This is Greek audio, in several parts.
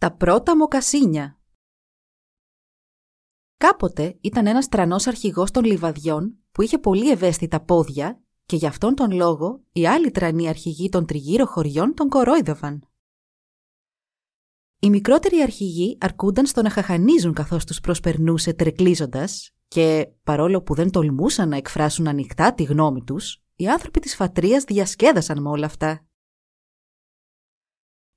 Τα πρώτα μοκασίνια Κάποτε ήταν ένας τρανός αρχηγός των λιβαδιών που είχε πολύ ευαίσθητα πόδια και γι' αυτόν τον λόγο οι άλλοι τρανοί αρχηγοί των τριγύρω χωριών τον κορόιδευαν. Οι μικρότεροι αρχηγοί αρκούνταν στο να χαχανίζουν καθώς τους προσπερνούσε τρεκλίζοντας και παρόλο που δεν τολμούσαν να εκφράσουν ανοιχτά τη γνώμη τους, οι άνθρωποι της φατρίας διασκέδασαν με όλα αυτά.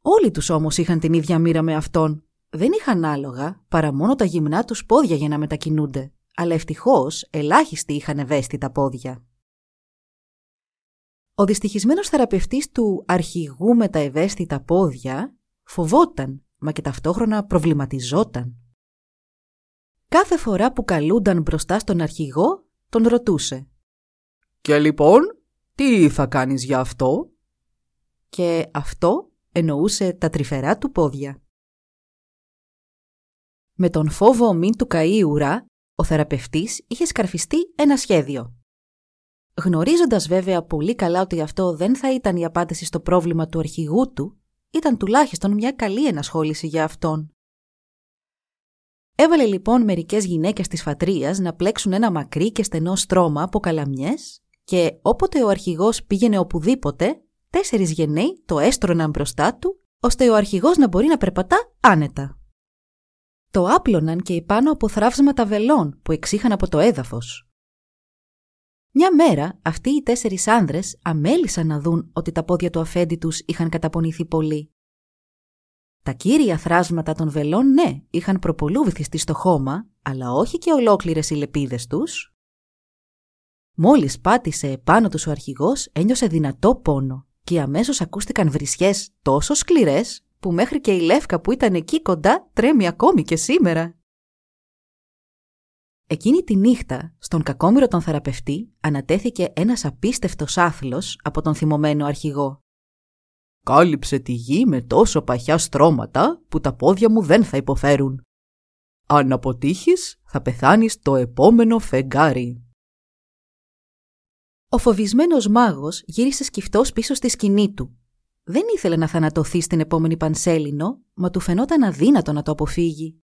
Όλοι τους όμως είχαν την ίδια μοίρα με αυτόν. Δεν είχαν άλογα παρά μόνο τα γυμνά τους πόδια για να μετακινούνται, αλλά ευτυχώς ελάχιστοι είχαν ευαίσθητα πόδια. Ο δυστυχισμένος θεραπευτής του αρχηγού με τα ευαίσθητα πόδια φοβόταν, μα και ταυτόχρονα προβληματιζόταν. Κάθε φορά που καλούνταν μπροστά στον αρχηγό, τον ρωτούσε. «Και λοιπόν, τι θα κάνεις για αυτό» και αυτό εννοούσε τα τρυφερά του πόδια. Με τον φόβο μην του καεί η ουρά, ο θεραπευτής είχε σκαρφιστεί ένα σχέδιο. Γνωρίζοντας βέβαια πολύ καλά ότι αυτό δεν θα ήταν η απάντηση στο πρόβλημα του αρχηγού του, ήταν τουλάχιστον μια καλή ενασχόληση για αυτόν. Έβαλε λοιπόν μερικές γυναίκες της φατρίας να πλέξουν ένα μακρύ και στενό στρώμα από καλαμιές και όποτε ο αρχηγός πήγαινε οπουδήποτε, τέσσερις γενναίοι το έστρωναν μπροστά του, ώστε ο αρχηγός να μπορεί να περπατά άνετα. Το άπλωναν και επάνω από θράψματα βελών που εξήχαν από το έδαφος. Μια μέρα αυτοί οι τέσσερις άνδρες αμέλησαν να δουν ότι τα πόδια του αφέντη τους είχαν καταπονηθεί πολύ. Τα κύρια θράσματα των βελών, ναι, είχαν προπολού βυθιστεί στο χώμα, αλλά όχι και ολόκληρες οι λεπίδες τους. Μόλις πάτησε επάνω τους ο αρχηγός, ένιωσε δυνατό πόνο και αμέσως ακούστηκαν βρισιές τόσο σκληρές που μέχρι και η λεύκα που ήταν εκεί κοντά τρέμει ακόμη και σήμερα. Εκείνη τη νύχτα, στον κακόμοιρο τον θεραπευτή, ανατέθηκε ένας απίστευτος άθλος από τον θυμωμένο αρχηγό. «Κάλυψε τη γη με τόσο παχιά στρώματα που τα πόδια μου δεν θα υποφέρουν. Αν αποτύχεις, θα πεθάνεις το επόμενο φεγγάρι». Ο φοβισμένος μάγος γύρισε σκυφτός πίσω στη σκηνή του. Δεν ήθελε να θανατωθεί στην επόμενη Πανσέλινο, μα του φαινόταν αδύνατο να το αποφύγει.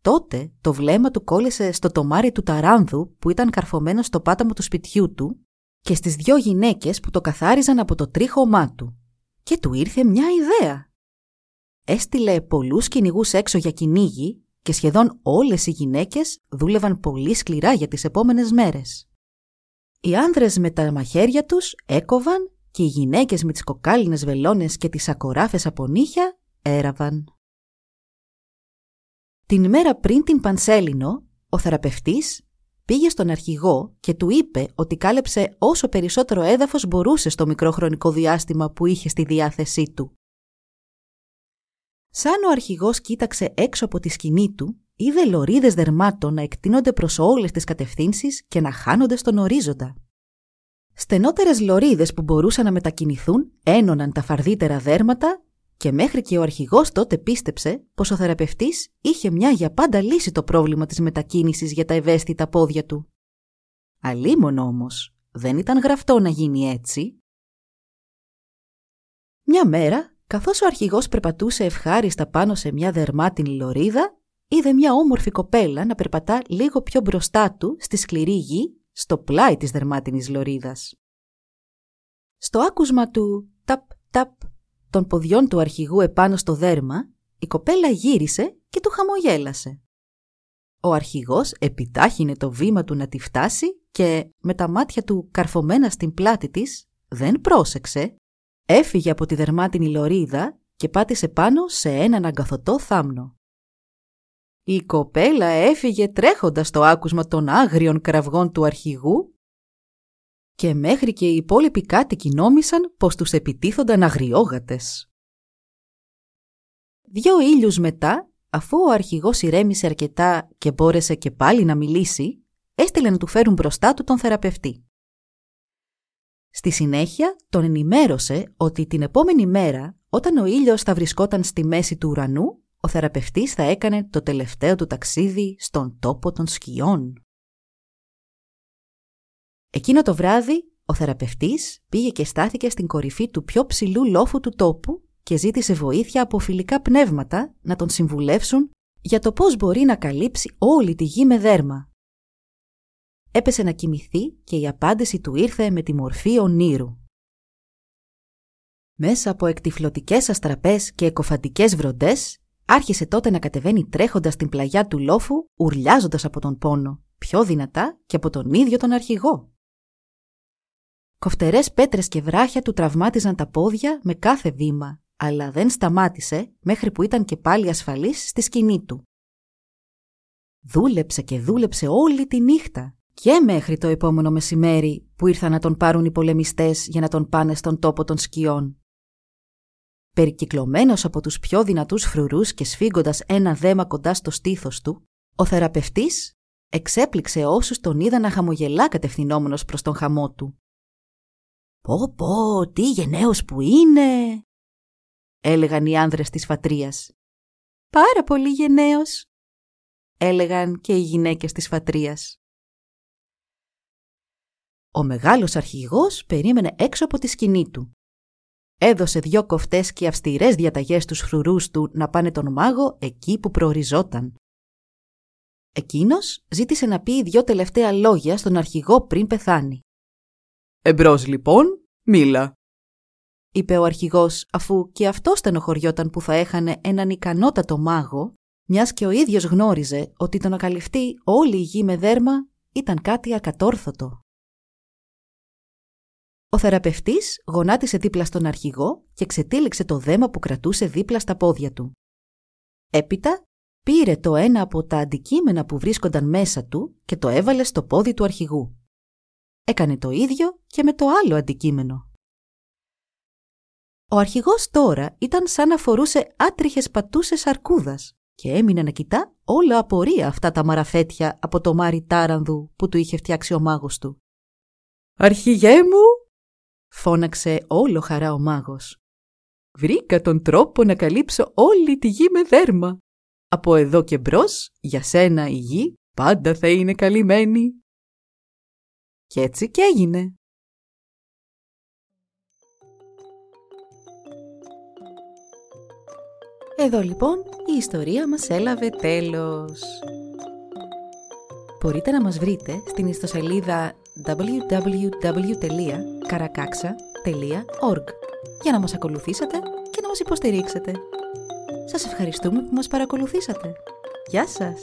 Τότε το βλέμμα του κόλλησε στο τομάρι του ταράνδου που ήταν καρφωμένο στο πάταμο του σπιτιού του και στις δυο γυναίκες που το καθάριζαν από το τρίχωμά του. Και του ήρθε μια ιδέα. Έστειλε πολλούς κυνηγούς έξω για κυνήγι και σχεδόν όλες οι γυναίκες δούλευαν πολύ σκληρά για τις επόμενες μέρες. Οι άνδρες με τα μαχαίρια τους έκοβαν και οι γυναίκες με τις κοκάλινες βελόνες και τις ακοράφες από νύχια έραβαν. Την μέρα πριν την Πανσέλινο, ο θεραπευτής πήγε στον αρχηγό και του είπε ότι κάλεψε όσο περισσότερο έδαφος μπορούσε στο μικρό χρονικό διάστημα που είχε στη διάθεσή του. Σαν ο αρχηγός κοίταξε έξω από τη σκηνή του, είδε λωρίδες δερμάτων να εκτείνονται προς όλες τις κατευθύνσεις και να χάνονται στον ορίζοντα. Στενότερες λωρίδες που μπορούσαν να μετακινηθούν ένωναν τα φαρδίτερα δέρματα και μέχρι και ο αρχηγός τότε πίστεψε πως ο θεραπευτής είχε μια για πάντα λύσει το πρόβλημα της μετακίνησης για τα ευαίσθητα πόδια του. Αλίμονο όμως, δεν ήταν γραφτό να γίνει έτσι. Μια μέρα, καθώς ο αρχηγός περπατούσε ευχάριστα πάνω σε μια δερμάτινη λωρίδα, είδε μια όμορφη κοπέλα να περπατά λίγο πιο μπροστά του στη σκληρή γη, στο πλάι της δερμάτινης λωρίδας. Στο άκουσμα του ταπ ταπ των ποδιών του αρχηγού επάνω στο δέρμα, η κοπέλα γύρισε και του χαμογέλασε. Ο αρχηγός επιτάχυνε το βήμα του να τη φτάσει και με τα μάτια του καρφωμένα στην πλάτη της δεν πρόσεξε, έφυγε από τη δερμάτινη λωρίδα και πάτησε πάνω σε έναν αγκαθωτό θάμνο. Η κοπέλα έφυγε τρέχοντας το άκουσμα των άγριων κραυγών του αρχηγού και μέχρι και οι υπόλοιποι κάτοικοι νόμισαν πως τους επιτίθονταν αγριόγατες. Δυο ήλιους μετά αφού ο αρχηγός ηρέμησε αρκετά και μπόρεσε και πάλι να μιλήσει, έστειλε να του φέρουν μπροστά του τον θεραπευτή. Στη συνέχεια τον ενημέρωσε ότι την επόμενη μέρα, όταν ο ήλιος θα βρισκόταν στη μέση του ουρανού, ο θεραπευτής θα έκανε το τελευταίο του ταξίδι στον τόπο των σκιών. Εκείνο το βράδυ, ο θεραπευτής πήγε και στάθηκε στην κορυφή του πιο ψηλού λόφου του τόπου και ζήτησε βοήθεια από φιλικά πνεύματα να τον συμβουλεύσουν για το πώς μπορεί να καλύψει όλη τη γη με δέρμα. Έπεσε να κοιμηθεί και η απάντηση του ήρθε με τη μορφή ονείρου. Μέσα από εκτιφλωτικές αστραπές και εκοφαντικές βροντές, άρχισε τότε να κατεβαίνει τρέχοντας την πλαγιά του λόφου, ουρλιάζοντας από τον πόνο, πιο δυνατά και από τον ίδιο τον αρχηγό. Κοφτερές πέτρες και βράχια του τραυμάτιζαν τα πόδια με κάθε βήμα, αλλά δεν σταμάτησε μέχρι που ήταν και πάλι ασφαλής στη σκηνή του. Δούλεψε και δούλεψε όλη τη νύχτα και μέχρι το επόμενο μεσημέρι που ήρθαν να τον πάρουν οι πολεμιστές για να τον πάνε στον τόπο των σκιών. Περικυκλωμένος από τους πιο δυνατούς φρουρούς και σφίγγοντας ένα δέμα κοντά στο στήθος του, ο θεραπευτής εξέπληξε όσους τον είδαν να χαμογελά κατευθυνόμενος προς τον χαμό του. «Πω πω, τι γενναίος που είναι», έλεγαν οι άνδρες της φατρίας. «Πάρα πολύ γενναίος», έλεγαν και οι γυναίκες της φατρίας. Ο μεγάλος αρχηγός περίμενε έξω από τη σκηνή του. Έδωσε δυο κοφτές και αυστηρές διαταγές στους φρουρούς του να πάνε τον μάγο εκεί που προοριζόταν. Εκείνος ζήτησε να πει δυο τελευταία λόγια στον αρχηγό πριν πεθάνει. «Εμπρός λοιπόν, μίλα», είπε ο αρχηγός αφού και αυτό στενοχωριόταν που θα έχανε έναν ικανότατο μάγο, μιας και ο ίδιος γνώριζε ότι το να καλυφθεί όλη η γη με δέρμα ήταν κάτι ακατόρθωτο. Ο θεραπευτής γονάτισε δίπλα στον αρχηγό και ξετύλιξε το δέμα που κρατούσε δίπλα στα πόδια του. Έπειτα πήρε το ένα από τα αντικείμενα που βρίσκονταν μέσα του και το έβαλε στο πόδι του αρχηγού. Έκανε το ίδιο και με το άλλο αντικείμενο. Ο αρχηγός τώρα ήταν σαν να φορούσε άτριχες πατούσες αρκούδας και έμεινε να κοιτά όλα απορία αυτά τα μαραφέτια από το μάρι τάρανδου που του είχε φτιάξει ο μάγος του. «Αρχηγέ μου», φώναξε όλο χαρά ο μάγος. «Βρήκα τον τρόπο να καλύψω όλη τη γη με δέρμα. Από εδώ και μπρος, για σένα η γη πάντα θα είναι καλυμμένη». Κι έτσι κι έγινε. Εδώ λοιπόν η ιστορία μας έλαβε τέλος. Μπορείτε να μας βρείτε στην ιστοσελίδα www.karakaksa.org για να μας ακολουθήσετε και να μας υποστηρίξετε. Σας ευχαριστούμε που μας παρακολουθήσατε. Γεια σας!